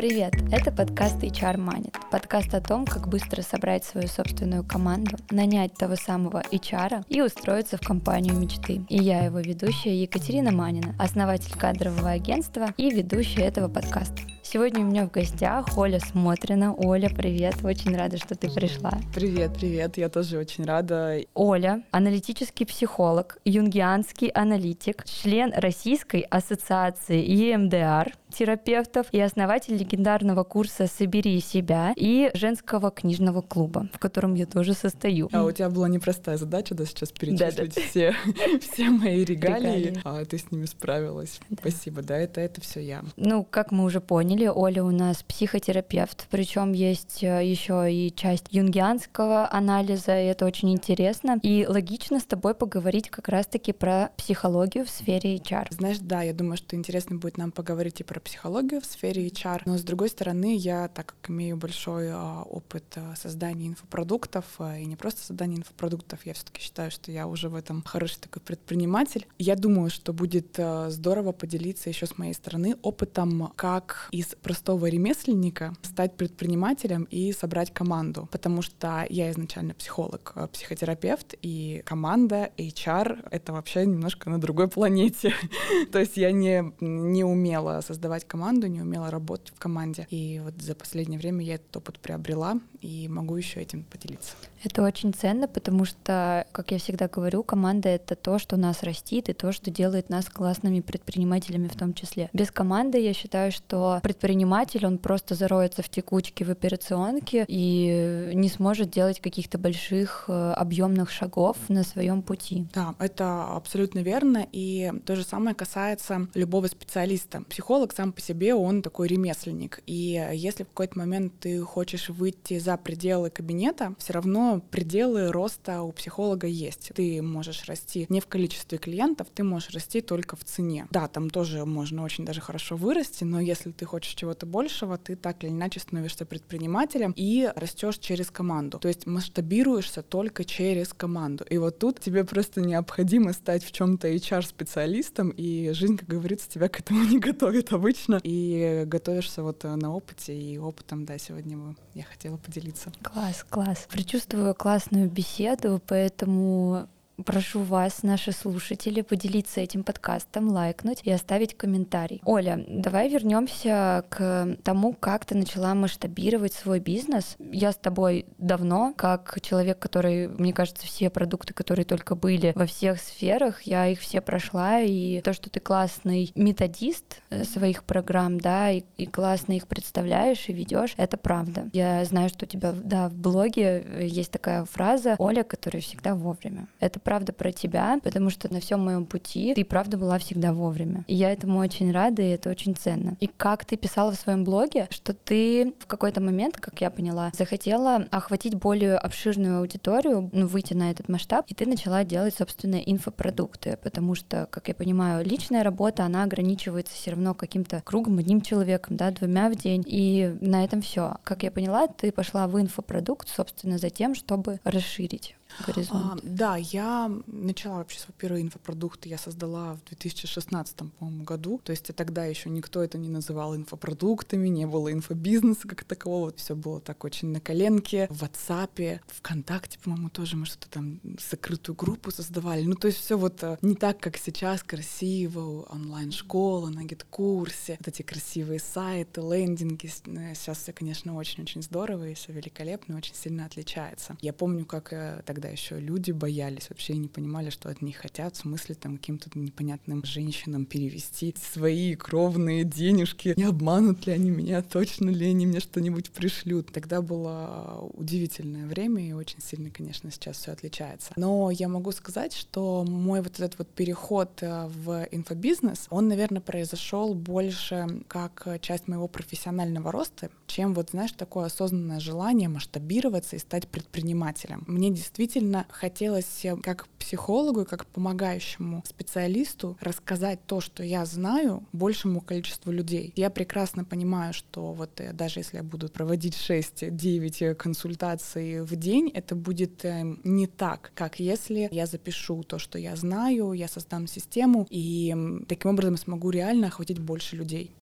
Привет! Это подкаст HR Money. Подкаст о том, как быстро собрать свою собственную команду, нанять того самого HR и устроиться в компанию мечты. И я его ведущая Екатерина Манина, основатель кадрового агентства и ведущая этого подкаста. Сегодня у меня в гостях Оля Смотрина. Оля, привет, очень рада, что ты пришла. Привет, привет, я тоже очень рада. Оля – аналитический психолог, юнгианский аналитик, член Российской ассоциации EMDR, терапевтов и основатель легендарного курса «Собери себя» и женского книжного клуба, в котором я тоже состою. А у тебя была непростая задача, да, сейчас перечислить да, да. Все, все мои регалии, регалии, а ты с ними справилась. Да. Спасибо, да, это, это все я. Ну, как мы уже поняли, Оля у нас психотерапевт, причем есть э, еще и часть юнгианского анализа, и это очень интересно. И логично с тобой поговорить как раз-таки про психологию в сфере HR. Знаешь, да, я думаю, что интересно будет нам поговорить и про психологию в сфере HR, но с другой стороны, я, так как имею большой а, опыт а, создания инфопродуктов, а, и не просто создания инфопродуктов, я все-таки считаю, что я уже в этом хороший такой предприниматель. Я думаю, что будет здорово поделиться еще с моей стороны опытом, как из простого ремесленника стать предпринимателем и собрать команду, потому что я изначально психолог, психотерапевт, и команда HR — это вообще немножко на другой планете. То есть я не, не умела создавать команду, не умела работать в команде. И вот за последнее время я этот опыт приобрела и могу еще этим поделиться. Это очень ценно, потому что, как я всегда говорю, команда — это то, что нас растит, и то, что делает нас классными предпринимателями в том числе. Без команды я считаю, что предприниматель, он просто зароется в текучке в операционке и не сможет делать каких-то больших э, объемных шагов на своем пути. Да, это абсолютно верно, и то же самое касается любого специалиста. Психолог сам по себе, он такой ремесленник, и если в какой-то момент ты хочешь выйти за пределы кабинета, все равно пределы роста у психолога есть. Ты можешь расти не в количестве клиентов, ты можешь расти только в цене. Да, там тоже можно очень даже хорошо вырасти, но если ты хочешь чего-то большего, ты так или иначе становишься предпринимателем и растешь через команду. То есть масштабируешься только через команду. И вот тут тебе просто необходимо стать в чем-то HR-специалистом, и жизнь, как говорится, тебя к этому не готовит обычно. И готовишься вот на опыте, и опытом, да, сегодня я хотела поделиться. Класс, класс. Предчувствую чувствую классную беседу, поэтому Прошу вас, наши слушатели, поделиться этим подкастом, лайкнуть и оставить комментарий. Оля, давай вернемся к тому, как ты начала масштабировать свой бизнес. Я с тобой давно, как человек, который, мне кажется, все продукты, которые только были во всех сферах, я их все прошла, и то, что ты классный методист э, своих программ, да, и, и классно их представляешь и ведешь, это правда. Я знаю, что у тебя, да, в блоге э, есть такая фраза «Оля, которая всегда вовремя». Это правда про тебя, потому что на всем моем пути ты правда была всегда вовремя. И я этому очень рада, и это очень ценно. И как ты писала в своем блоге, что ты в какой-то момент, как я поняла, захотела охватить более обширную аудиторию, ну, выйти на этот масштаб, и ты начала делать собственные инфопродукты, потому что, как я понимаю, личная работа, она ограничивается все равно каким-то кругом, одним человеком, да, двумя в день, и на этом все. Как я поняла, ты пошла в инфопродукт, собственно, за тем, чтобы расширить горизонт? А, да, я начала вообще свой первый инфопродукт я создала в 2016 по-моему, году. То есть тогда еще никто это не называл инфопродуктами, не было инфобизнеса как такового. Все было так очень на коленке. В WhatsApp, ВКонтакте, по-моему, тоже мы что-то там закрытую группу создавали. Ну, то есть все вот э, не так, как сейчас, красиво, онлайн-школа на гид-курсе, вот эти красивые сайты, лендинги. Сейчас все, конечно, очень-очень здорово и все великолепно, очень сильно отличается. Я помню, как э, тогда еще люди боялись, вообще не понимали, что от них хотят, в смысле там каким-то непонятным женщинам перевести свои кровные денежки, не обманут ли они меня, точно ли они мне что-нибудь пришлют. Тогда было удивительное время, и очень сильно, конечно, сейчас все отличается. Но я могу сказать, что мой вот этот вот переход э, в инфобизнес, он, наверное, произошел больше как часть моего профессионального роста, чем вот, знаешь, такое осознанное желание масштабироваться и стать предпринимателем. Мне действительно действительно хотелось э, как психологу, как помогающему специалисту рассказать то, что я знаю, большему количеству людей. Я прекрасно понимаю, что вот э, даже если я буду проводить 6-9 консультаций в день, это будет э, не так, как если я запишу то, что я знаю, я создам систему и таким образом смогу реально охватить больше людей.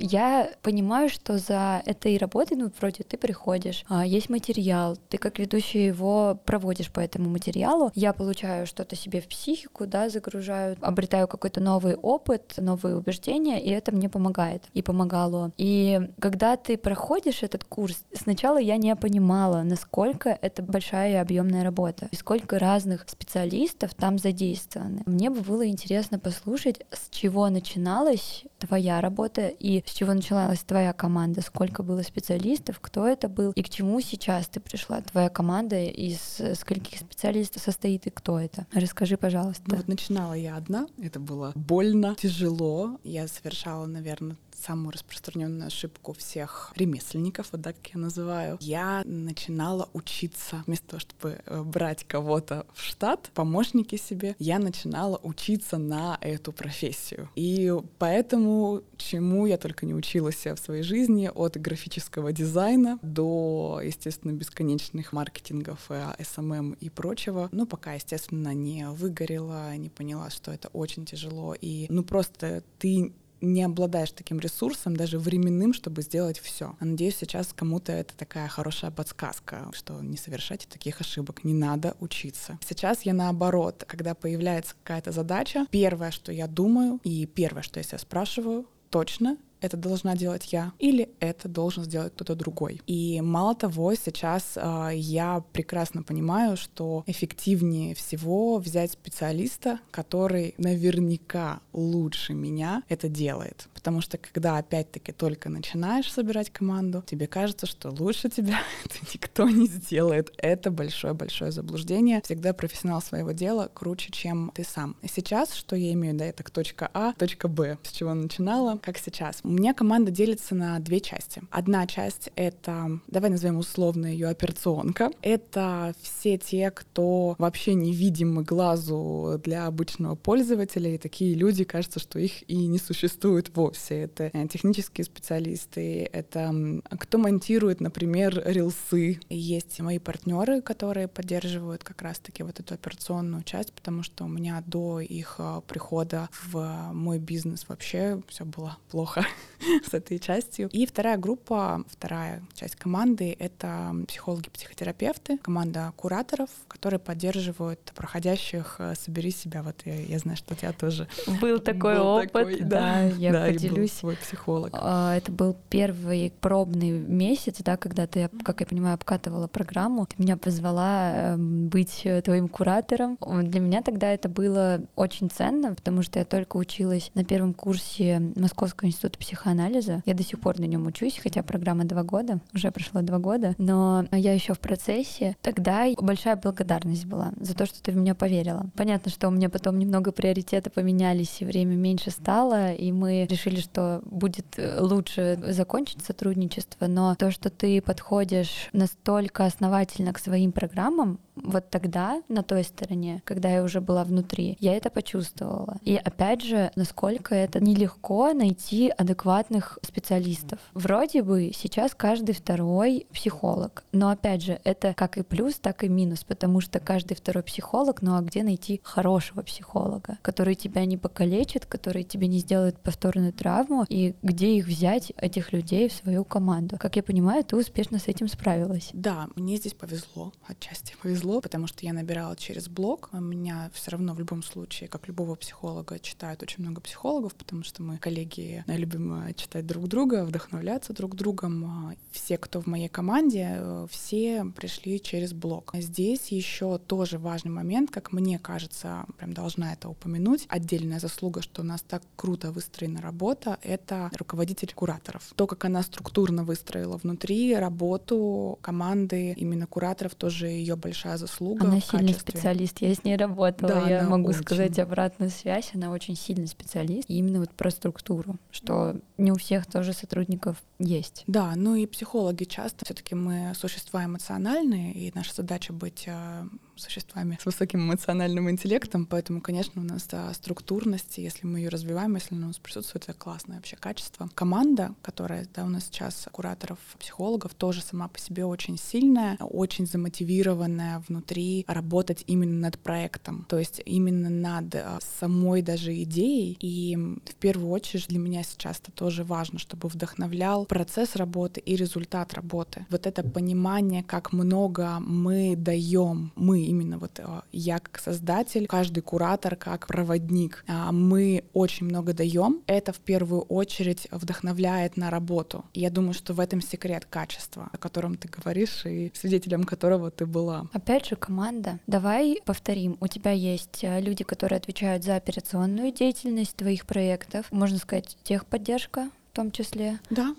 Я понимаю, что за этой работой, ну, вроде ты приходишь, а, есть материал, ты как ведущий его проводишь по этому материалу, я получаю что-то себе в психику, да, загружаю, обретаю какой-то новый опыт, новые убеждения, и это мне помогает, и помогало. И когда ты проходишь этот курс, сначала я не понимала, насколько это большая и объемная работа, и сколько разных специалистов там задействованы. Мне бы было интересно послушать, с чего начиналась твоя работа и с чего начиналась твоя команда, сколько было специалистов, кто это был и к чему сейчас ты пришла. Твоя команда из скольких специалистов состоит и кто это? Расскажи, пожалуйста. Ну, вот начинала я одна, это было больно, тяжело. Я совершала, наверное, самую распространенную ошибку всех ремесленников, вот так я называю. Я начинала учиться, вместо того, чтобы э, брать кого-то в штат, помощники себе, я начинала учиться на эту профессию. И поэтому, чему я только не училась в своей жизни, от графического дизайна до, естественно, бесконечных маркетингов, SMM э, и прочего. Ну, пока, естественно, не выгорела, не поняла, что это очень тяжело. И, ну, просто ты не обладаешь таким ресурсом, даже временным, чтобы сделать все. Надеюсь, сейчас кому-то это такая хорошая подсказка, что не совершайте таких ошибок, не надо учиться. Сейчас я наоборот, когда появляется какая-то задача, первое, что я думаю, и первое, что я себя спрашиваю, точно это должна делать я или это должен сделать кто-то другой. И мало того, сейчас э, я прекрасно понимаю, что эффективнее всего взять специалиста, который наверняка лучше меня это делает. Потому что когда опять-таки только начинаешь собирать команду, тебе кажется, что лучше тебя это никто не сделает. Это большое-большое заблуждение. Всегда профессионал своего дела круче, чем ты сам. И сейчас, что я имею, да, это точка А, точка Б, с чего начинала, как сейчас. У меня команда делится на две части. Одна часть — это, давай назовем условно ее операционка. Это все те, кто вообще невидимы глазу для обычного пользователя, и такие люди, кажется, что их и не существует вовсе. Это э, технические специалисты, это кто монтирует, например, рилсы. Есть мои партнеры, которые поддерживают как раз-таки вот эту операционную часть, потому что у меня до их э, прихода в мой бизнес вообще все было плохо. с этой частью. И вторая группа, вторая часть команды — это психологи-психотерапевты, команда кураторов, которые поддерживают проходящих э, «Собери себя». Вот я, я знаю, что у тебя тоже был такой был опыт. Такой, да, да, я да, поделюсь. свой психолог. А, это был первый пробный месяц, да, когда ты, как я понимаю, обкатывала программу. Ты меня позвала эм, быть э, твоим куратором. Для меня тогда это было очень ценно, потому что я только училась на первом курсе Московского института психоанализа анализа. Я до сих пор на нем учусь, хотя программа два года, уже прошло два года, но я еще в процессе. Тогда большая благодарность была за то, что ты в меня поверила. Понятно, что у меня потом немного приоритеты поменялись, и время меньше стало, и мы решили, что будет э, лучше закончить сотрудничество, но то, что ты подходишь настолько основательно к своим программам, вот тогда, на той стороне, когда я уже была внутри, я это почувствовала. И опять же, насколько это нелегко найти адекватных специалистов. Вроде бы сейчас каждый второй психолог, но опять же, это как и плюс, так и минус, потому что каждый второй психолог, ну а где найти хорошего психолога, который тебя не покалечит, который тебе не сделает повторную травму, и где их взять, этих людей, в свою команду? Как я понимаю, ты успешно с этим справилась. Да, мне здесь повезло, отчасти повезло потому что я набирала через блог. У меня все равно в любом случае, как любого психолога, читают очень много психологов, потому что мы, коллеги, любим э, читать друг друга, вдохновляться друг другом. А все, кто в моей команде, э, все пришли через блог. Здесь еще тоже важный момент, как мне кажется, прям должна это упомянуть. Отдельная заслуга, что у нас так круто выстроена работа, это руководитель кураторов. То, как она структурно выстроила внутри работу команды именно кураторов, тоже ее большая заслуга. Она сильный качестве. специалист. Я с ней работала. Да, я могу очень... сказать обратную связь. Она очень сильный специалист. И именно вот про структуру, что не у всех тоже сотрудников есть. Да, ну и психологи часто все-таки мы существа эмоциональные, и наша задача быть э, существами с высоким эмоциональным интеллектом, поэтому, конечно, у нас да, структурность, если мы ее развиваем, если у нас присутствует, это классное вообще качество. Команда, которая да, у нас сейчас кураторов, психологов, тоже сама по себе очень сильная, очень замотивированная внутри работать именно над проектом, то есть именно над а, самой даже идеей. И в первую очередь для меня сейчас это тоже важно, чтобы вдохновлял процесс работы и результат работы. Вот это понимание, как много мы даем, мы именно вот э, я как создатель, каждый куратор как проводник. А, мы очень много даем. Это в первую очередь вдохновляет на работу. я думаю, что в этом секрет качества, о котором ты говоришь и свидетелем которого ты была. Опять же, команда. Давай повторим. У тебя есть э, люди, которые отвечают за операционную деятельность твоих проектов. Можно сказать, техподдержка в том числе. Да.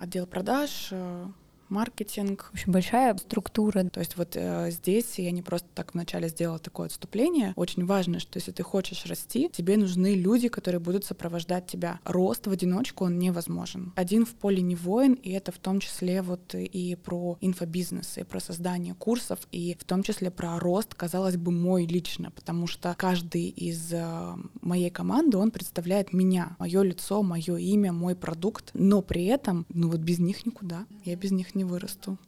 Отдел продаж, маркетинг. Очень большая структура. То есть вот э, здесь я не просто так вначале сделала такое отступление. Очень важно, что если ты хочешь расти, тебе нужны люди, которые будут сопровождать тебя. Рост в одиночку, он невозможен. Один в поле не воин, и это в том числе вот и про инфобизнес, и про создание курсов, и в том числе про рост, казалось бы, мой лично, потому что каждый из э, моей команды, он представляет меня, мое лицо, мое имя, мой продукт, но при этом, ну вот без них никуда, я без них не вырасту.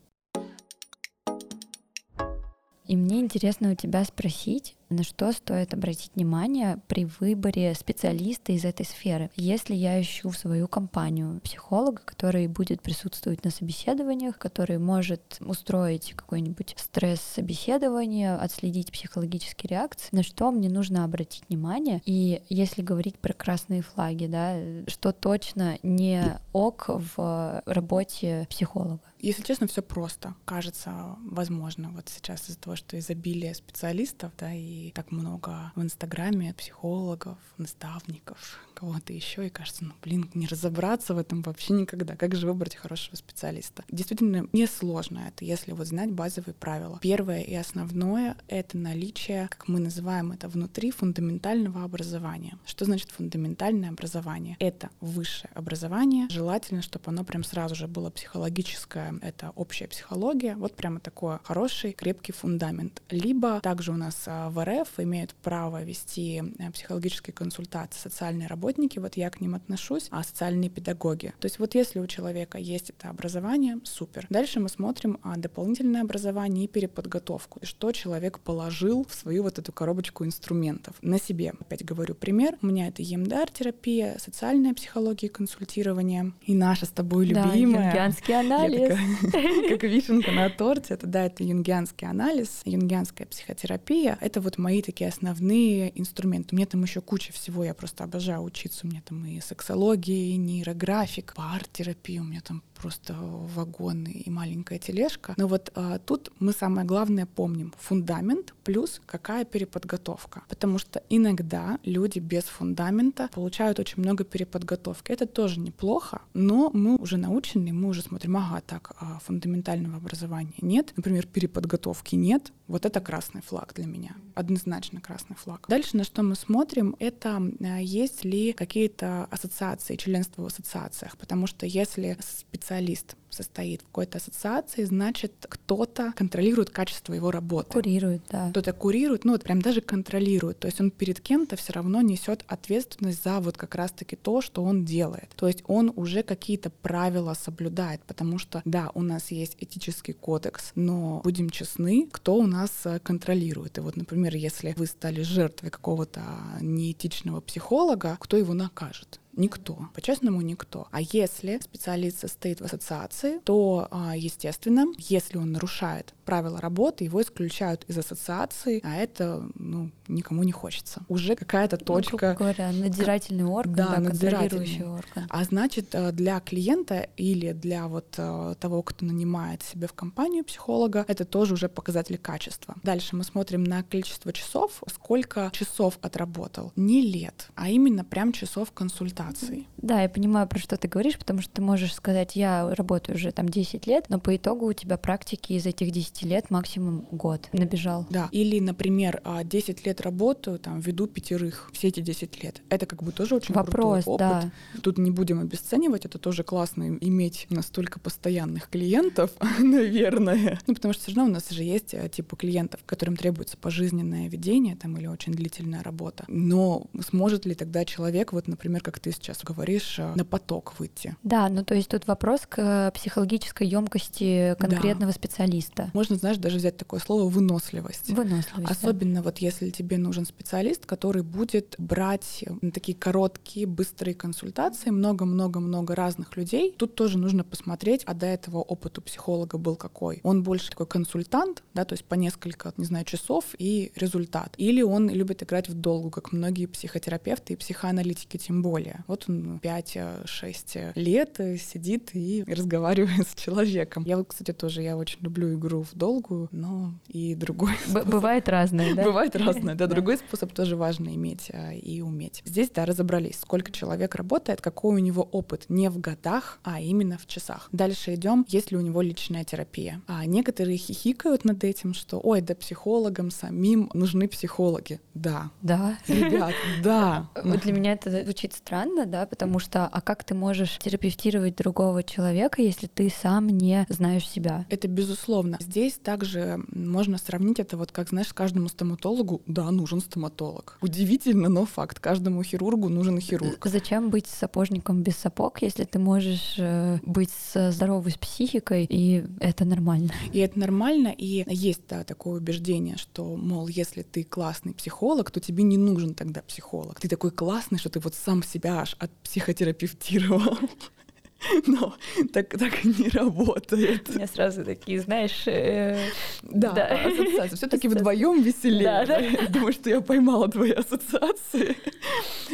И мне интересно у тебя спросить, на что стоит обратить внимание при выборе специалиста из этой сферы. Если я ищу в свою компанию психолога, который будет присутствовать на собеседованиях, который может устроить какой-нибудь стресс-собеседование, отследить психологические реакции, на что мне нужно обратить внимание. И если говорить про красные флаги, да, что точно не ок в работе психолога. Если честно, все просто. Кажется, возможно, вот сейчас из-за того, что изобилие специалистов, да, и так много в Инстаграме психологов, наставников, кого-то еще, и кажется, ну, блин, не разобраться в этом вообще никогда. Как же выбрать хорошего специалиста? Действительно, несложно это, если вот знать базовые правила. Первое и основное — это наличие, как мы называем это, внутри фундаментального образования. Что значит фундаментальное образование? Это высшее образование. Желательно, чтобы оно прям сразу же было психологическое, это общая психология. Вот прямо такой хороший, крепкий фундамент. Либо также у нас а, в РФ имеют право вести э, психологические консультации, социальные работы работники, вот я к ним отношусь, а социальные педагоги. То есть вот если у человека есть это образование, супер. Дальше мы смотрим а, дополнительное образование и переподготовку. Что человек положил в свою вот эту коробочку инструментов. На себе, опять говорю, пример. У меня это EMDR-терапия, социальная психология, консультирование и наша с тобой любимая. Да, юнгианский анализ. Как вишенка на торте. Это, да, это юнгианский анализ, юнгианская психотерапия. Это вот мои такие основные инструменты. У меня там еще куча всего, я просто обожаю учить учиться. У меня там и сексология, и нейрографик, пар-терапия, у меня там просто вагон и маленькая тележка. Но вот а, тут мы самое главное помним. Фундамент плюс какая переподготовка. Потому что иногда люди без фундамента получают очень много переподготовки. Это тоже неплохо, но мы уже научены, мы уже смотрим, ага, так, а фундаментального образования нет, например, переподготовки нет. Вот это красный флаг для меня. Однозначно красный флаг. Дальше на что мы смотрим, это а, есть ли какие-то ассоциации, членство в ассоциациях. Потому что если специалист специалист состоит в какой-то ассоциации, значит, кто-то контролирует качество его работы. Курирует, да. Кто-то курирует, ну вот прям даже контролирует. То есть он перед кем-то все равно несет ответственность за вот как раз-таки то, что он делает. То есть он уже какие-то правила соблюдает, потому что, да, у нас есть этический кодекс, но будем честны, кто у нас э, контролирует. И вот, например, если вы стали жертвой какого-то неэтичного психолога, кто его накажет? Никто. По-честному, никто. А если специалист состоит в ассоциации, то, а, естественно, если он нарушает правила работы, его исключают из ассоциации, а это, ну, никому не хочется. Уже какая-то ну, точка... Ну, говоря, надзирательный орган, да, да надзирательный орган. А значит, э, для клиента или для вот э, того, кто нанимает себе в компанию психолога, это тоже уже показатель качества. Дальше мы смотрим на количество часов, сколько часов отработал. Не лет, а именно прям часов консультации. Да, я понимаю, про что ты говоришь, потому что ты можешь сказать, я работаю уже там 10 лет, но по итогу у тебя практики из этих 10 лет максимум год набежал. Да. Или, например, 10 а, лет работаю, там, веду пятерых все эти 10 лет. Это как бы тоже очень Вопрос, крутой опыт. Да. Тут не будем обесценивать, это тоже классно иметь настолько постоянных клиентов, наверное. Ну, потому что все равно у нас же есть э, типа клиентов, которым требуется пожизненное ведение там или очень длительная работа. Но сможет ли тогда человек, вот, например, как ты сейчас говоришь, э, на поток выйти? Да, ну то есть тут вопрос к психологической емкости конкретного да. специалиста. Можно, знаешь, даже взять такое слово выносливость. Выносливость. Особенно да. вот если тебе нужен специалист, который будет брать такие короткие, быстрые консультации, много-много-много разных людей. Тут тоже нужно посмотреть, а до этого опыт у психолога был какой. Он больше такой консультант, да, то есть по несколько, не знаю, часов и результат. Или он любит играть в долгу, как многие психотерапевты и психоаналитики тем более. Вот он 5-6 лет сидит и разговаривает с человеком. Я вот, кстати, тоже, я очень люблю игру в долгую, но и другой. Б- бывает разное, да? Бывает разное, да. Другой способ тоже важно иметь а, и уметь. Здесь, да, разобрались, сколько человек работает, какой у него опыт. Не в годах, а именно в часах. Дальше идем, есть ли у него личная терапия. А некоторые хихикают над этим, что, ой, да психологам самим нужны психологи. Да. Да. Ребят, да. Для меня это звучит странно, да, потому что, а как ты можешь терапевтировать другого человека, если ты сам не знаешь себя? Это безусловно. Здесь также можно сравнить это вот как, знаешь, каждому стоматологу, да, нужен стоматолог. Удивительно, но факт. Каждому хирургу нужен хирург. Зачем быть сапожником без сапог, если ты можешь э, быть здоровой с психикой, и это нормально? И это нормально, и есть, да, такое убеждение, что, мол, если ты классный психолог, то тебе не нужен тогда психолог. Ты такой классный, что ты вот сам себя аж отпсихотерапевтировал. Но так, так не работает. У меня сразу такие, знаешь... Э... Да, да. ассоциации. Все-таки вдвоем веселее. Да, да. Я думаю, что я поймала твои ассоциации.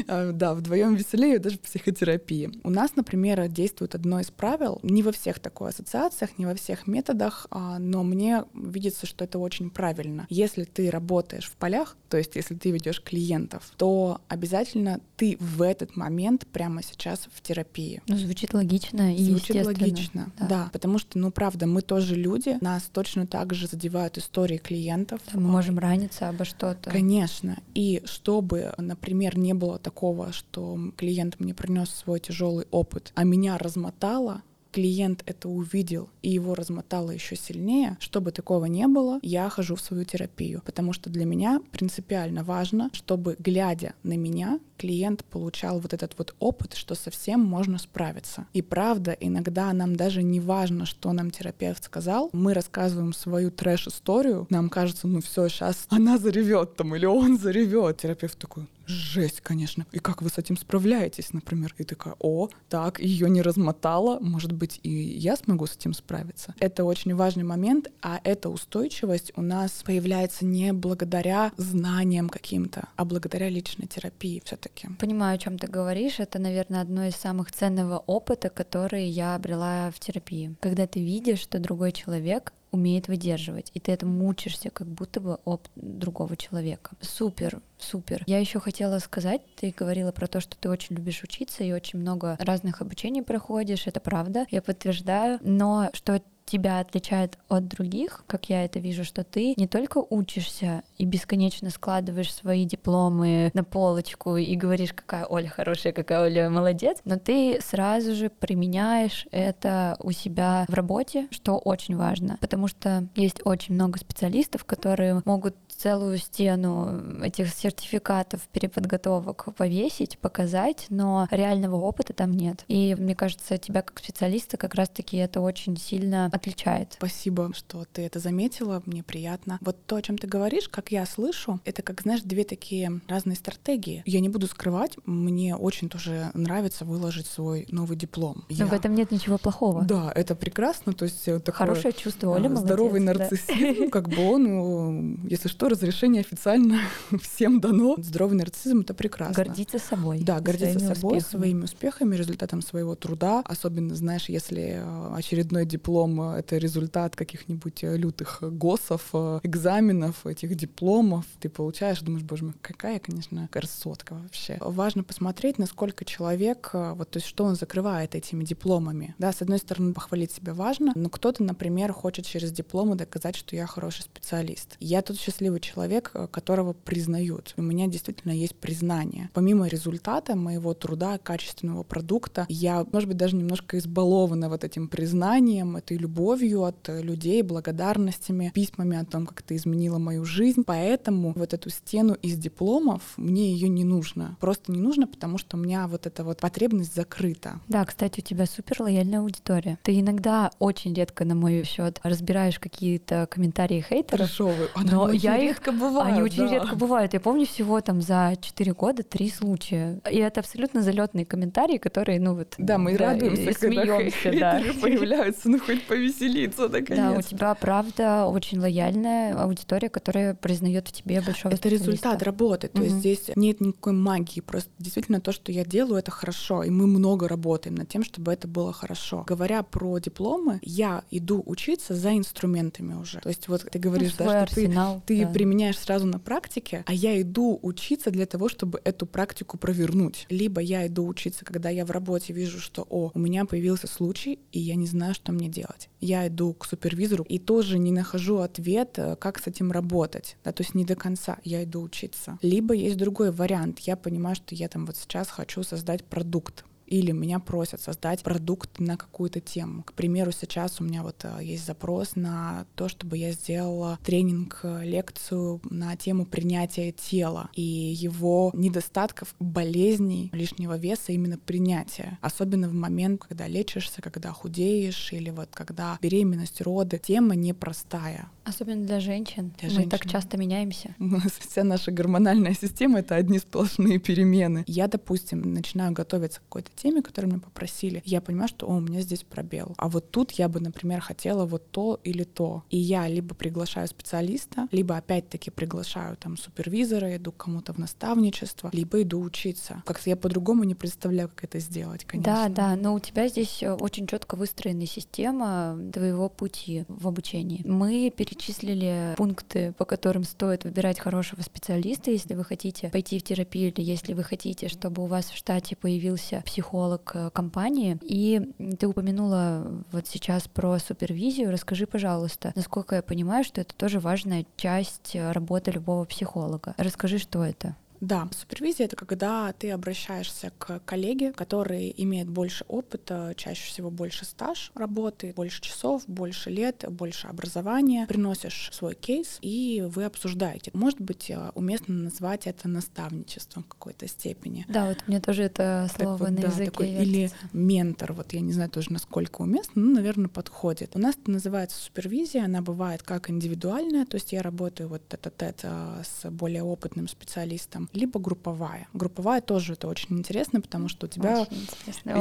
А, да, вдвоем веселее даже в психотерапии. У нас, например, действует одно из правил. Не во всех такой ассоциациях, не во всех методах, а, но мне видится, что это очень правильно. Если ты работаешь в полях, то есть если ты ведешь клиентов, то обязательно ты в этот момент прямо сейчас в терапии. Ну, звучит логично логично и Звучит логично, да. да. Потому что, ну, правда, мы тоже люди, нас точно так же задевают истории клиентов. Да, мы можем раниться обо что-то. Конечно. И чтобы, например, не было такого, что клиент мне принес свой тяжелый опыт, а меня размотало, клиент это увидел и его размотало еще сильнее, чтобы такого не было, я хожу в свою терапию, потому что для меня принципиально важно, чтобы, глядя на меня, клиент получал вот этот вот опыт, что совсем можно справиться. И правда, иногда нам даже не важно, что нам терапевт сказал, мы рассказываем свою трэш-историю, нам кажется, ну все, сейчас она заревет там или он заревет. Терапевт такой, жесть, конечно. И как вы с этим справляетесь, например? И такая, о, так, ее не размотала, может быть, и я смогу с этим справиться. Это очень важный момент, а эта устойчивость у нас появляется не благодаря знаниям каким-то, а благодаря личной терапии все-таки. Понимаю, о чем ты говоришь. Это, наверное, одно из самых ценного опыта, который я обрела в терапии. Когда ты видишь, что другой человек умеет выдерживать, и ты этому учишься, как будто бы об другого человека. Супер, супер. Я еще хотела сказать, ты говорила про то, что ты очень любишь учиться и очень много разных обучений проходишь, это правда, я подтверждаю, но что тебя отличает от других, как я это вижу, что ты не только учишься и бесконечно складываешь свои дипломы на полочку и говоришь, какая Оля хорошая, какая Оля молодец, но ты сразу же применяешь это у себя в работе, что очень важно, потому что есть очень много специалистов, которые могут целую стену этих сертификатов, переподготовок повесить, показать, но реального опыта там нет. И мне кажется, тебя как специалиста как раз-таки это очень сильно отличает. Спасибо, что ты это заметила, мне приятно. Вот то, о чем ты говоришь, как я слышу, это как, знаешь, две такие разные стратегии. Я не буду скрывать, мне очень тоже нравится выложить свой новый диплом. Но я... в этом нет ничего плохого. Да, это прекрасно, то есть такое хорошее чувство, Оля, молодец, здоровый нарциссизм, да. как бы он, если что, разрешение официально всем дано. Здоровый нарциссизм — это прекрасно. Гордиться собой. Да, гордиться собой, успехами. своими успехами, результатом своего труда. Особенно, знаешь, если э, очередной диплом — это результат каких-нибудь э, лютых госов, э, экзаменов, этих дипломов ты получаешь, думаешь, боже мой, какая, конечно, красотка вообще. Важно посмотреть, насколько человек, э, вот, то есть что он закрывает этими дипломами. Да, с одной стороны, похвалить себя важно, но кто-то, например, хочет через дипломы доказать, что я хороший специалист. Я тот счастливый человек, э, которого признают. У меня действительно есть признание. Помимо результата моего труда, качественного продукта, я, может быть, даже немножко избалована вот этим признанием, этой любовью от людей, благодарностями, письмами о том, как ты изменила мою жизнь. Поэтому вот эту стену из дипломов мне ее не нужно. Просто не нужно, потому что у меня вот эта вот потребность закрыта. Да, кстати, у тебя супер лояльная аудитория. Ты иногда очень редко на мой счет разбираешь какие-то комментарии хейтеров. Дешевые. Но я их редко бывают. Они очень да. редко бывают. Я помню всего там за 4 года три случая. И это абсолютно залетные комментарии, которые, ну вот. Да, мы да, радуемся, смеемся, да. появляются, ну хоть повеселиться, наконец. Да, у тебя правда очень лояльная аудитория, которая признает в тебе большого Это результат работы. То угу. есть здесь нет никакой магии. Просто действительно то, что я делаю, это хорошо. И мы много работаем над тем, чтобы это было хорошо. Говоря про дипломы, я иду учиться за инструментами уже. То есть вот ты говоришь, ну, да, что арсенал, ты, ты применяешь сразу на практике, а я иду учиться для того, чтобы эту практику провернуть. Либо я иду учиться, когда я в работе вижу, что, о, у меня появился случай, и я не знаю, что мне делать. Я иду к супервизору и тоже не нахожу ответ, э, как с этим работать. Да, то есть не до конца я иду учиться. Либо есть другой вариант. Я понимаю, что я там вот сейчас хочу создать продукт или меня просят создать продукт на какую-то тему. К примеру, сейчас у меня вот э, есть запрос на то, чтобы я сделала тренинг, э, лекцию на тему принятия тела и его недостатков, болезней, лишнего веса, именно принятия. Особенно в момент, когда лечишься, когда худеешь или вот когда беременность, роды. Тема непростая. Особенно для женщин. Для Мы женщин. так часто меняемся. У нас вся наша гормональная система — это одни сплошные перемены. Я, допустим, начинаю готовиться к какой-то теме, которую меня попросили, я понимаю, что о, у меня здесь пробел. А вот тут я бы, например, хотела вот то или то. И я либо приглашаю специалиста, либо опять-таки приглашаю там супервизора, иду к кому-то в наставничество, либо иду учиться. Как-то я по-другому не представляю, как это сделать, конечно. Да, да, но у тебя здесь э, очень четко выстроена система твоего пути в обучении. Мы перечислили пункты, по которым стоит выбирать хорошего специалиста, если вы хотите пойти в терапию или если вы хотите, чтобы у вас в штате появился психолог, э, компании, и ты упомянула вот сейчас про супервизию. Расскажи, пожалуйста, насколько я понимаю, что это тоже важная часть э, работы любого психолога. Расскажи, что это. Да, супервизия — это когда ты обращаешься к коллеге, который имеет больше опыта, чаще всего больше стаж работы, больше часов, больше лет, больше образования, приносишь свой кейс, и вы обсуждаете. Может быть, э, уместно назвать это наставничеством в какой-то степени. Да, вот мне тоже это слово вот, на да, языке такой, Или ментор, вот я не знаю тоже, насколько уместно, но, наверное, подходит. У нас это называется супервизия, она бывает как индивидуальная, то есть я работаю вот это-тет э, с более опытным специалистом, либо групповая. Групповая тоже это очень интересно, потому что у тебя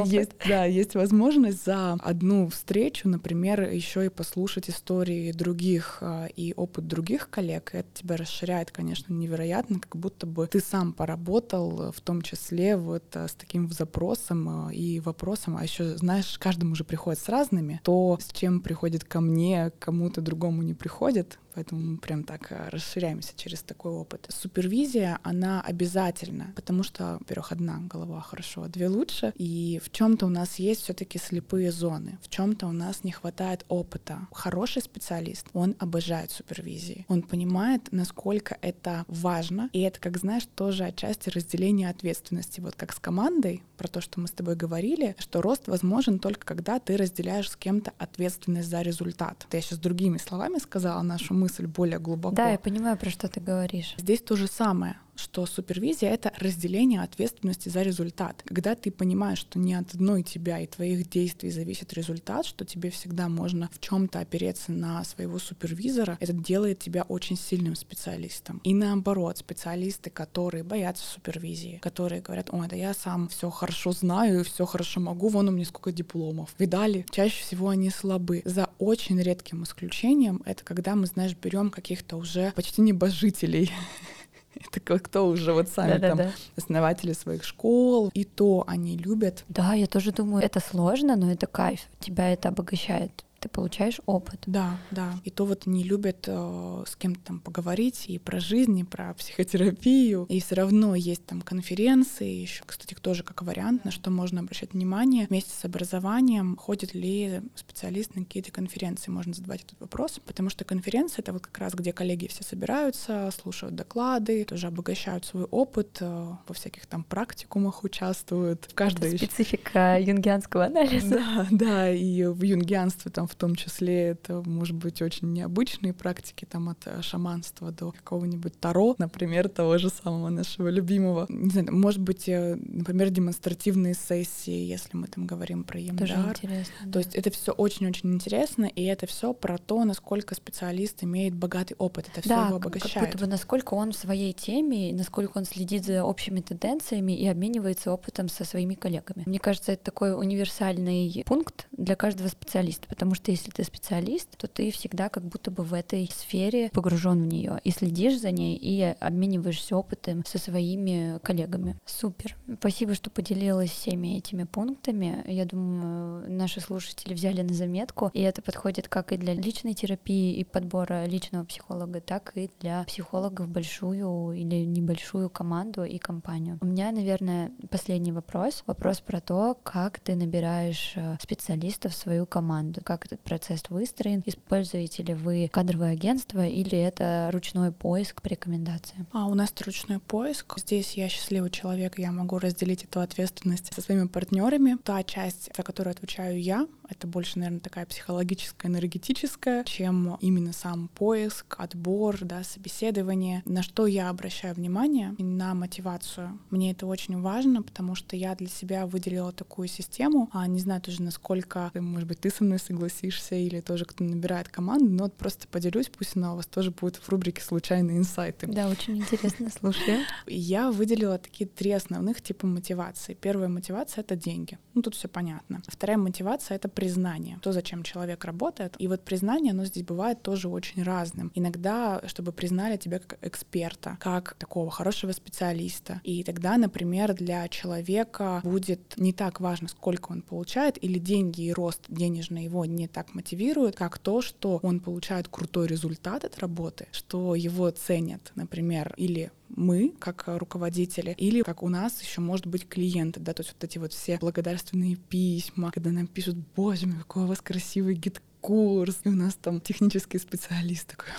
есть, да, есть возможность за одну встречу, например, еще и послушать истории других а, и опыт других коллег. Это тебя расширяет, конечно, невероятно, как будто бы ты сам поработал, в том числе вот а, с таким запросом а, и вопросом, а еще, знаешь, каждому же приходит с разными. То, с чем приходит ко мне, кому-то другому не приходит, Поэтому мы прям так э, расширяемся через такой опыт. Супервизия, она обязательна, потому что, во-первых, одна голова хорошо, а две лучше. И в чем-то у нас есть все-таки слепые зоны, в чем-то у нас не хватает опыта. Хороший специалист, он обожает супервизии. Он понимает, насколько это важно. И это, как знаешь, тоже отчасти разделение ответственности. Вот как с командой, про то, что мы с тобой говорили, что рост возможен только когда ты разделяешь с кем-то ответственность за результат. Это я сейчас другими словами сказала нашу мысль более глубоко. Да, я понимаю, про что ты говоришь. Здесь то же самое что супервизия — это разделение ответственности за результат. Когда ты понимаешь, что не от одной тебя и твоих действий зависит результат, что тебе всегда можно в чем то опереться на своего супервизора, это делает тебя очень сильным специалистом. И наоборот, специалисты, которые боятся супервизии, которые говорят, ой, да я сам все хорошо знаю все хорошо могу, вон у меня сколько дипломов. Видали? Чаще всего они слабы. За очень редким исключением это когда мы, знаешь, берем каких-то уже почти небожителей Это кто уже вот сами да, там да, да. основатели своих школ, и то они любят. Да, я тоже думаю, это сложно, но это кайф, тебя это обогащает ты получаешь опыт. Да, да. И то вот не любят э, с кем-то там поговорить и про жизнь, и про психотерапию. И все равно есть там конференции, еще, кстати, тоже как вариант, на что можно обращать внимание. Вместе с образованием ходит ли специалист на какие-то конференции, можно задавать этот вопрос, потому что конференция — это вот как раз, где коллеги все собираются, слушают доклады, тоже обогащают свой опыт, э, во всяких там практикумах участвуют. В каждой... Это специфика юнгианского анализа. Да, да, и в юнгианстве там в том числе это может быть очень необычные практики, там от э, шаманства до какого-нибудь таро, например, того же самого нашего любимого. Не знаю, может быть, э, например, демонстративные сессии, если мы там говорим про EMDR. Тоже интересно. То да. есть это все очень-очень интересно, и это все про то, насколько специалист имеет богатый опыт. Это все да, его обогащает. Как будто бы насколько он в своей теме, насколько он следит за общими тенденциями и обменивается опытом со своими коллегами. Мне кажется, это такой универсальный пункт для каждого специалиста, потому что если ты специалист, то ты всегда как будто бы в этой сфере погружен в нее и следишь за ней и обмениваешься опытом со своими коллегами. Супер. Спасибо, что поделилась всеми этими пунктами. Я думаю, наши слушатели взяли на заметку, и это подходит как и для личной терапии и подбора личного психолога, так и для психологов большую или небольшую команду и компанию. У меня, наверное, последний вопрос. Вопрос про то, как ты набираешь э, специалистов в свою команду, как этот процесс выстроен, используете ли вы кадровое агентство или это ручной поиск по рекомендациям? А у нас ручной поиск. Здесь я счастливый человек, я могу разделить эту ответственность со своими партнерами. Та часть, за которую отвечаю я, это больше, наверное, такая психологическая, энергетическая, чем именно сам поиск, отбор, да, собеседование. На что я обращаю внимание? На мотивацию. Мне это очень важно, потому что я для себя выделила такую систему. А не знаю тоже, насколько, может быть, ты со мной согласишься или тоже кто набирает команду, но вот просто поделюсь, пусть она у вас тоже будет в рубрике «Случайные инсайты». Да, очень интересно, слушаю. Я выделила такие три основных типа мотивации. Первая мотивация — это деньги. Ну, тут все понятно. Вторая мотивация — это признание, то, зачем человек работает. И вот признание, оно здесь бывает тоже очень разным. Иногда, чтобы признали тебя как эксперта, как такого хорошего специалиста. И тогда, например, для человека будет не так важно, сколько он получает, или деньги и рост денежный его не так мотивирует, как то, что он получает крутой результат от работы, что его ценят, например, или мы, как руководители, или как у нас еще может быть клиенты, да, то есть вот эти вот все благодарственные письма, когда нам пишут, боже мой, какой у вас красивый гид-курс, и у нас там технический специалист такой,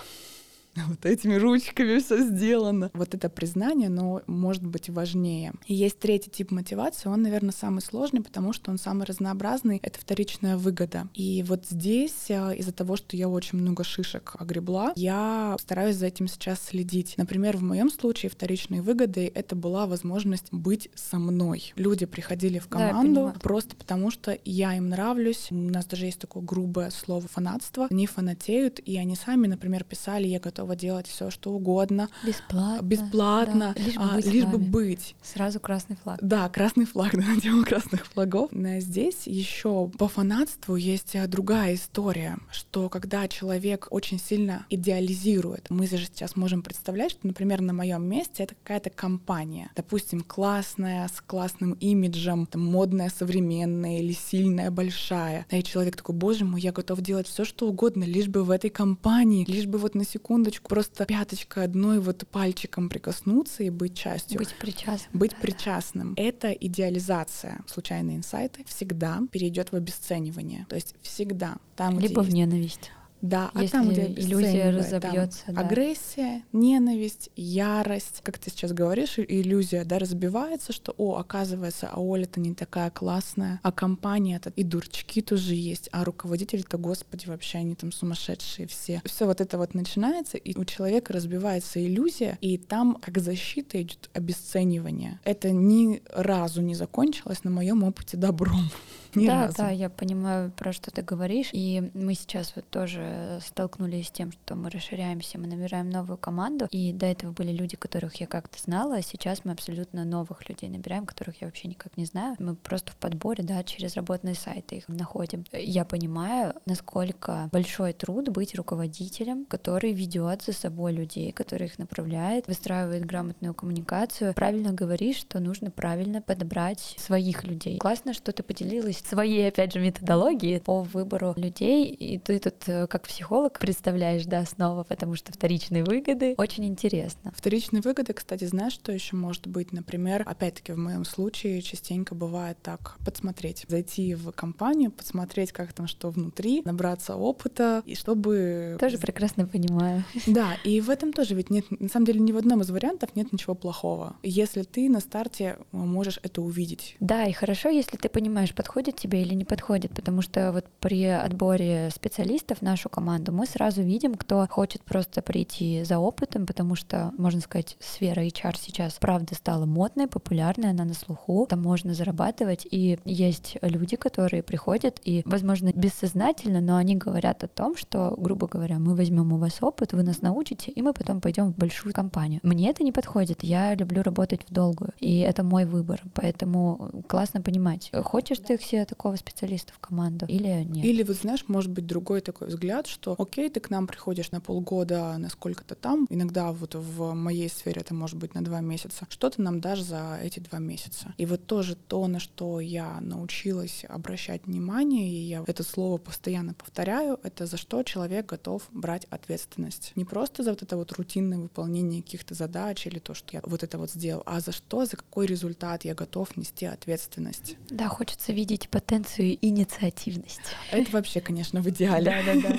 вот этими ручками все сделано. Вот это признание, но может быть важнее. И есть третий тип мотивации, он, наверное, самый сложный, потому что он самый разнообразный, это вторичная выгода. И вот здесь э, из-за того, что я очень много шишек огребла, я стараюсь за этим сейчас следить. Например, в моем случае вторичной выгодой это была возможность быть со мной. Люди приходили в команду да, просто потому, что я им нравлюсь. У нас даже есть такое грубое слово фанатство. Они фанатеют, и они сами, например, писали, я готова готова делать все, что угодно. Бесплатно. Бесплатно. Да. Лишь, бы, а, быть лишь бы быть. Сразу красный флаг. Да, красный флаг, да, тема красных флагов. Но здесь еще по фанатству есть э, другая история, что когда человек очень сильно идеализирует, мы же сейчас можем представлять, что, например, на моем месте это какая-то компания, допустим, классная, с классным имиджем, там, модная, современная или сильная, большая. Да, и человек такой, боже мой, я готов делать все, что угодно, лишь бы в этой компании, лишь бы вот на секундочку секундочку, просто пяточкой одной вот пальчиком прикоснуться и быть частью. Быть причастным. Быть причастным. Это идеализация. Случайные инсайты всегда перейдет в обесценивание. То есть всегда там, Либо в ненависть. Да, а Если а там, где иллюзия разобьется, да. агрессия, ненависть, ярость, как ты сейчас говоришь, иллюзия, да, разбивается, что, о, оказывается, а Оля-то не такая классная, а компания-то и дурачки тоже есть, а руководители-то, господи, вообще они там сумасшедшие все. Все вот это вот начинается, и у человека разбивается иллюзия, и там как защита идет обесценивание. Это ни разу не закончилось на моем опыте добром. Ни да, разу. да, я понимаю, про что ты говоришь. И мы сейчас вот тоже столкнулись с тем, что мы расширяемся, мы набираем новую команду. И до этого были люди, которых я как-то знала, а сейчас мы абсолютно новых людей набираем, которых я вообще никак не знаю. Мы просто в подборе, да, через работные сайты их находим. Я понимаю, насколько большой труд быть руководителем, который ведет за собой людей, который их направляет, выстраивает грамотную коммуникацию. Правильно говоришь, что нужно правильно подобрать своих людей. Классно, что ты поделилась своей, опять же, методологии по выбору людей, и ты тут э, как психолог представляешь, да, снова, потому что вторичные выгоды очень интересно. Вторичные выгоды, кстати, знаешь, что еще может быть? Например, опять-таки в моем случае частенько бывает так, подсмотреть, зайти в компанию, посмотреть, как там что внутри, набраться опыта, и чтобы... Тоже прекрасно понимаю. Да, и в этом тоже ведь нет, на самом деле ни в одном из вариантов нет ничего плохого, если ты на старте можешь это увидеть. Да, и хорошо, если ты понимаешь, подходит тебе или не подходит, потому что вот при отборе специалистов в нашу команду мы сразу видим, кто хочет просто прийти за опытом, потому что, можно сказать, сфера HR сейчас правда стала модной, популярной, она на слуху, там можно зарабатывать, и есть люди, которые приходят и, возможно, бессознательно, но они говорят о том, что, грубо говоря, мы возьмем у вас опыт, вы нас научите, и мы потом пойдем в большую компанию. Мне это не подходит, я люблю работать в долгую, и это мой выбор, поэтому классно понимать, хочешь ты себе такого специалиста в команду или нет. Или вот знаешь, может быть другой такой взгляд, что окей, ты к нам приходишь на полгода, на сколько-то там, иногда вот в моей сфере это может быть на два месяца, что ты нам дашь за эти два месяца? И вот тоже то, на что я научилась обращать внимание, и я это слово постоянно повторяю, это за что человек готов брать ответственность. Не просто за вот это вот рутинное выполнение каких-то задач или то, что я вот это вот сделал, а за что, за какой результат я готов нести ответственность. Да, хочется видеть потенцию и инициативность. Это вообще, конечно, в идеале. Да, да,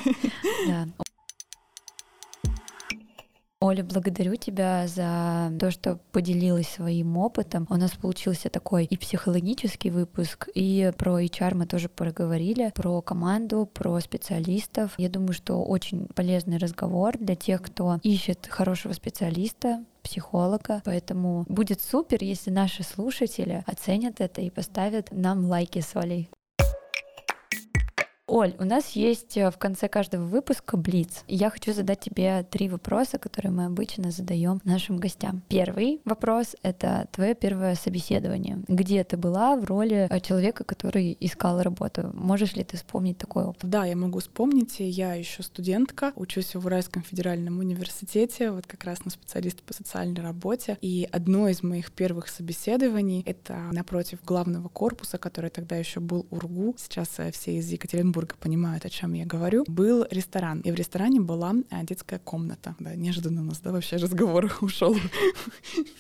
да. Оля, благодарю тебя за то, что поделилась своим опытом. У нас получился такой и психологический выпуск, и про HR мы тоже проговорили, про команду, про специалистов. Я думаю, что очень полезный разговор для тех, кто ищет хорошего специалиста, психолога. Поэтому будет супер, если наши слушатели оценят это и поставят нам лайки с Олей. Оль, у нас есть э, в конце каждого выпуска блиц. я хочу задать тебе три вопроса, которые мы обычно задаем нашим гостям. Первый вопрос — это твое первое собеседование. Где ты была в роли э, человека, который искал работу? Можешь ли ты вспомнить такой опыт? Да, я могу вспомнить. Я еще студентка, учусь в Уральском федеральном университете, вот как раз на специалиста по социальной работе. И одно из моих первых собеседований — это напротив главного корпуса, который тогда еще был УРГУ. Сейчас э, все из Екатеринбурга Петербурга понимают, о чем я говорю, был ресторан. И в ресторане была а, детская комната. Да, неожиданно у нас, да, вообще разговор ушел.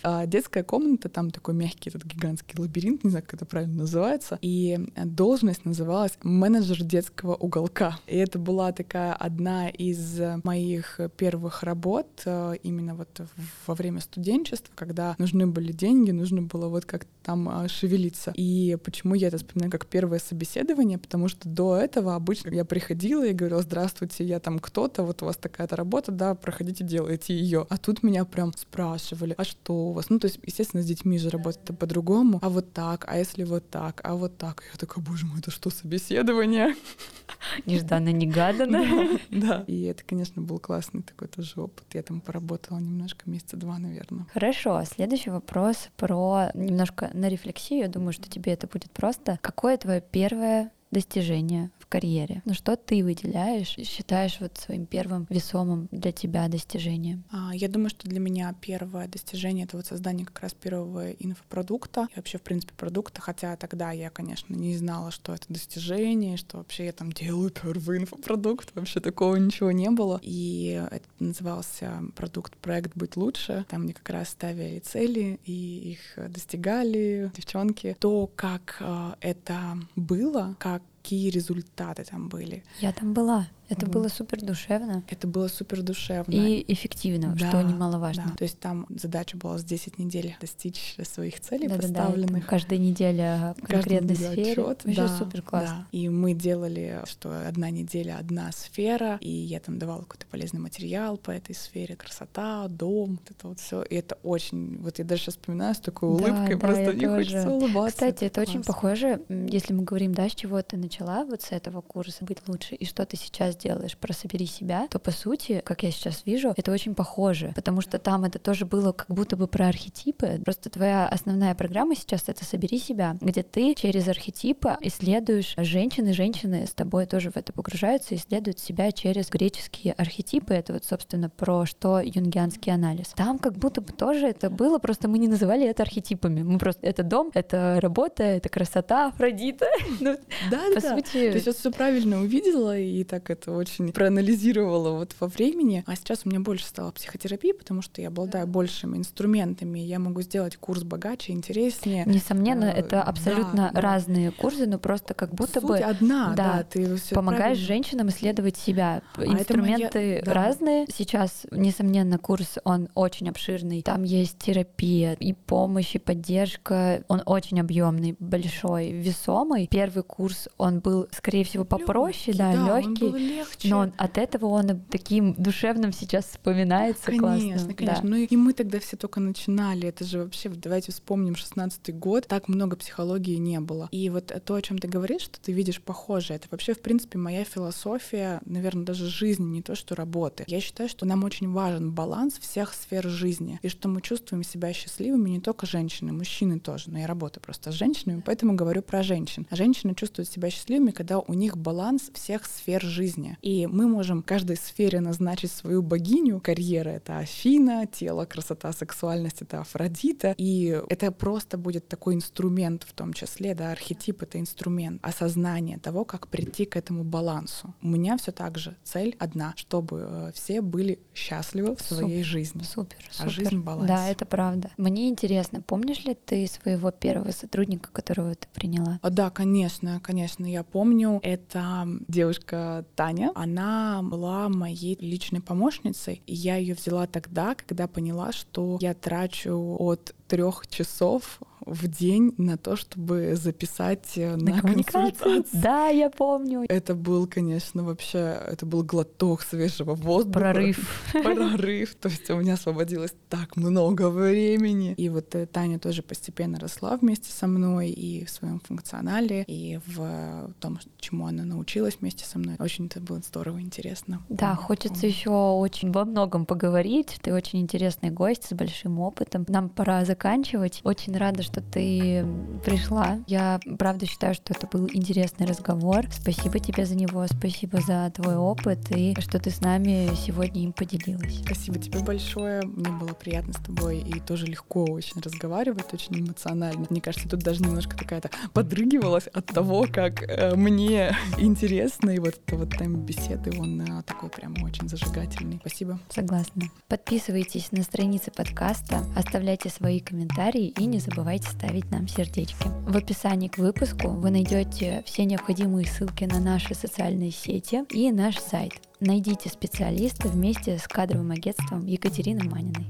а, детская комната, там такой мягкий этот гигантский лабиринт, не знаю, как это правильно называется. И должность называлась менеджер детского уголка. И это была такая одна из моих первых работ именно вот во время студенчества, когда нужны были деньги, нужно было вот как там шевелиться. И почему я это вспоминаю как первое собеседование? Потому что до этого этого обычно я приходила и говорила, здравствуйте, я там кто-то, вот у вас такая-то работа, да, проходите, делайте ее. А тут меня прям спрашивали, а что у вас? Ну, то есть, естественно, с детьми же работает по-другому. А вот так, а если вот так, а вот так? Я такая, боже мой, это что, собеседование? Нежданно-негаданно. Да, и это, конечно, был классный такой тоже опыт. Я там поработала немножко, месяца два, наверное. Хорошо, следующий вопрос про немножко на рефлексию. Я думаю, что тебе это будет просто. Какое твое первое достижение в карьере? Ну что ты выделяешь, считаешь вот своим первым весомым для тебя достижением? А, я думаю, что для меня первое достижение — это вот создание как раз первого инфопродукта и вообще, в принципе, продукта, хотя тогда я, конечно, не знала, что это достижение, что вообще я там делаю первый инфопродукт, вообще такого ничего не было. И это назывался продукт «Проект быть лучше». Там мне как раз ставили цели, и их достигали девчонки. То, как э, это было, как какие результаты там были. Я там была. Это было супер душевно. Это было супер душевно. И эффективно, да, что немаловажно. Да. То есть там задача была с 10 недель достичь своих целей да, поставленных. Да, каждая неделя в конкретной сфере. Отчет. да, супер классно. Да. И мы делали, что одна неделя одна сфера, и я там давала какой-то полезный материал по этой сфере, красота, дом, вот это вот все. И это очень, вот я даже сейчас вспоминаю с такой улыбкой, да, просто да, не тоже. хочется улыбаться. Кстати, это, это очень похоже, если мы говорим, да, с чего ты начала вот с этого курса быть лучше, и что ты сейчас сейчас делаешь про «Собери себя», то, по сути, как я сейчас вижу, это очень похоже, потому что там это тоже было как будто бы про архетипы. Просто твоя основная программа сейчас — это «Собери себя», где ты через архетипы исследуешь женщины, женщины с тобой тоже в это погружаются, исследуют себя через греческие архетипы. Это вот, собственно, про что юнгианский анализ. Там как будто бы тоже это было, просто мы не называли это архетипами. Мы просто это дом, это работа, это красота, Афродита. Ну, да, по да. сути... То есть я все правильно увидела и так это очень проанализировала вот во времени. А сейчас у меня больше стало психотерапии, потому что я обладаю большими инструментами. Я могу сделать курс богаче, интереснее. Несомненно, э, это абсолютно да, разные да. курсы, но просто как будто Суть бы одна, да, да ты помогаешь правильно. женщинам исследовать себя. А Инструменты моя... да. разные. Сейчас, несомненно, курс он очень обширный. Там есть терапия и помощь, и поддержка. Он очень объемный, большой, весомый. Первый курс он был, скорее всего, попроще, легкий, да, да легкий. Но он, от этого он таким душевным сейчас вспоминается конечно, классно. Конечно. Да. Ну и мы тогда все только начинали. Это же вообще, давайте вспомним, 16 год, так много психологии не было. И вот то, о чем ты говоришь, что ты видишь похоже, это вообще, в принципе, моя философия, наверное, даже жизни, не то что работы. Я считаю, что нам очень важен баланс всех сфер жизни, и что мы чувствуем себя счастливыми не только женщины, мужчины тоже, но я работаю просто с женщинами, поэтому говорю про женщин. А женщины чувствуют себя счастливыми, когда у них баланс всех сфер жизни. И мы можем в каждой сфере назначить свою богиню. Карьера — это Афина, тело, красота, сексуальность — это Афродита. И это просто будет такой инструмент в том числе, да, архетип — это инструмент осознания того, как прийти к этому балансу. У меня все так же цель одна, чтобы э, все были счастливы в своей супер, жизни. Супер, а супер. жизнь баланс. Да, это правда. Мне интересно, помнишь ли ты своего первого сотрудника, которого ты приняла? Да, конечно, конечно, я помню. Это девушка Таня. Она была моей личной помощницей. И я ее взяла тогда, когда поняла, что я трачу от трех часов в день на то, чтобы записать э, на, на консультацию. Да, я помню. Это был, конечно, вообще, это был глоток свежего воздуха. Прорыв. Прорыв. То есть у меня освободилось так много времени. И вот э, Таня тоже постепенно росла вместе со мной и в своем функционале, и в том, чему она научилась вместе со мной. Очень это было здорово, интересно. Да, помню, хочется помню. еще очень во многом поговорить. Ты очень интересный гость с большим опытом. Нам пора заканчивать. Очень рада, что ты пришла. Я правда считаю, что это был интересный разговор. Спасибо тебе за него, спасибо за твой опыт и что ты с нами сегодня им поделилась. Спасибо тебе большое. Мне было приятно с тобой и тоже легко очень разговаривать, очень эмоционально. Мне кажется, тут даже немножко такая-то подрыгивалась от того, как э, мне интересно. И вот это вот темп беседы, он э, такой прям очень зажигательный. Спасибо. Согласна. Подписывайтесь на страницы подкаста, оставляйте свои комментарии и не забывайте ставить нам сердечки. В описании к выпуску вы найдете все необходимые ссылки на наши социальные сети и наш сайт. Найдите специалиста вместе с кадровым агентством Екатерины Маниной.